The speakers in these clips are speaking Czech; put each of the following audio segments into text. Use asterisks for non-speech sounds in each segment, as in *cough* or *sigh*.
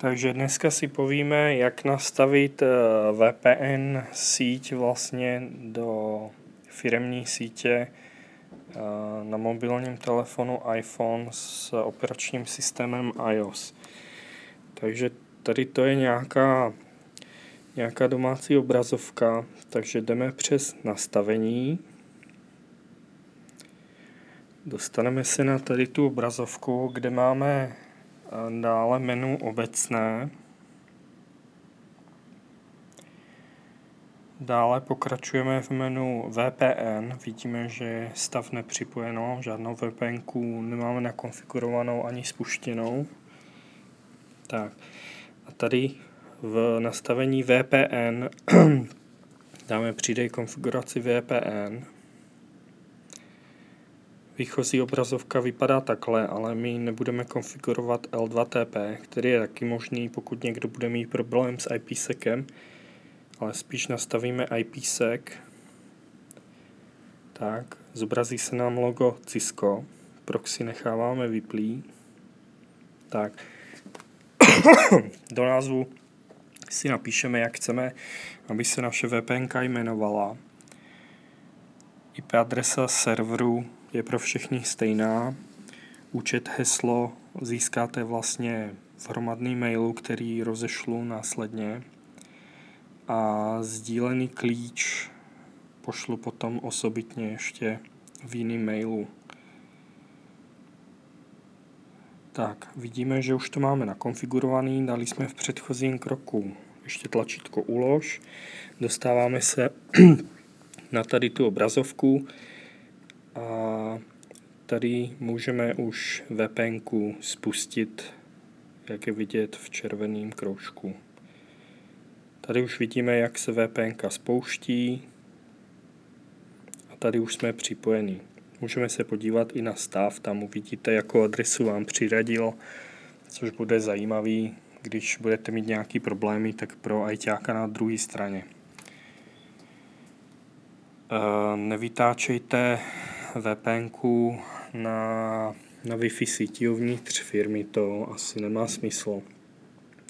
Takže dneska si povíme, jak nastavit eh, VPN síť vlastně do firemní sítě eh, na mobilním telefonu iPhone s operačním systémem iOS. Takže tady to je nějaká, nějaká domácí obrazovka, takže jdeme přes nastavení. Dostaneme se na tady tu obrazovku, kde máme Dále menu obecné. Dále pokračujeme v menu VPN. Vidíme, že je stav nepřipojeno, žádnou VPN nemáme nakonfigurovanou ani spuštěnou. Tak. A tady v nastavení VPN *clears throat* dáme přidej konfiguraci VPN. Výchozí obrazovka vypadá takhle, ale my nebudeme konfigurovat L2TP, který je taky možný, pokud někdo bude mít problém s IPsecem, ale spíš nastavíme IPsec. Tak, zobrazí se nám logo Cisco, proxy necháváme vyplý. Tak, *coughs* do názvu si napíšeme, jak chceme, aby se naše VPN jmenovala. IP adresa serveru je pro všechny stejná. Účet heslo získáte vlastně v hromadný mailu, který rozešlu následně. A sdílený klíč pošlu potom osobitně ještě v jiném mailu. Tak, vidíme, že už to máme nakonfigurovaný, dali jsme v předchozím kroku ještě tlačítko ulož, dostáváme se *clears throat* na tady tu obrazovku, tady můžeme už VPN spustit, jak je vidět v červeném kroužku. Tady už vidíme, jak se VPN spouští a tady už jsme připojení. Můžeme se podívat i na stav, tam uvidíte, jakou adresu vám přiradil, což bude zajímavý, když budete mít nějaký problémy, tak pro ajťáka na druhé straně. E, nevytáčejte VPN na, na Wi-Fi síti uvnitř firmy, to asi nemá smysl.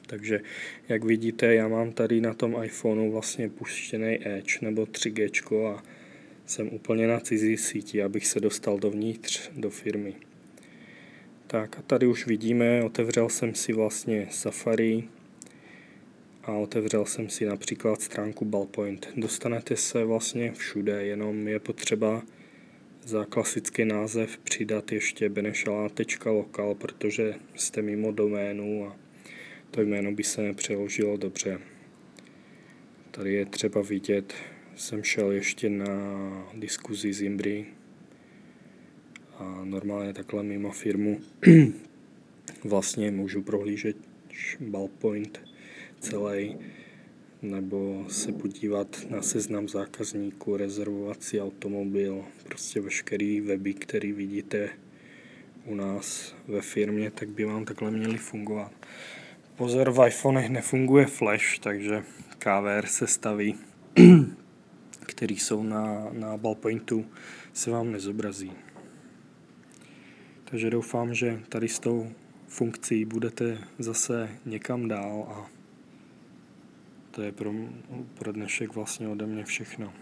Takže jak vidíte, já mám tady na tom iPhoneu vlastně puštěný Edge nebo 3G a jsem úplně na cizí síti, abych se dostal dovnitř do firmy. Tak a tady už vidíme, otevřel jsem si vlastně Safari a otevřel jsem si například stránku Ballpoint. Dostanete se vlastně všude, jenom je potřeba za klasický název přidat ještě benešalá.lokal, protože jste mimo doménu a to jméno by se nepřeložilo dobře. Tady je třeba vidět, jsem šel ještě na diskuzi z Imbry a normálně takhle mimo firmu *clears throat* vlastně můžu prohlížet ballpoint celý nebo se podívat na seznam zákazníků, rezervovat si automobil, prostě veškerý weby, který vidíte u nás ve firmě, tak by vám takhle měly fungovat. Pozor, v iPhonech nefunguje flash, takže KVR se staví, *clears throat* který jsou na, na ballpointu, se vám nezobrazí. Takže doufám, že tady s tou funkcí budete zase někam dál a to je pro, pro dnešek vlastně ode mě všechno.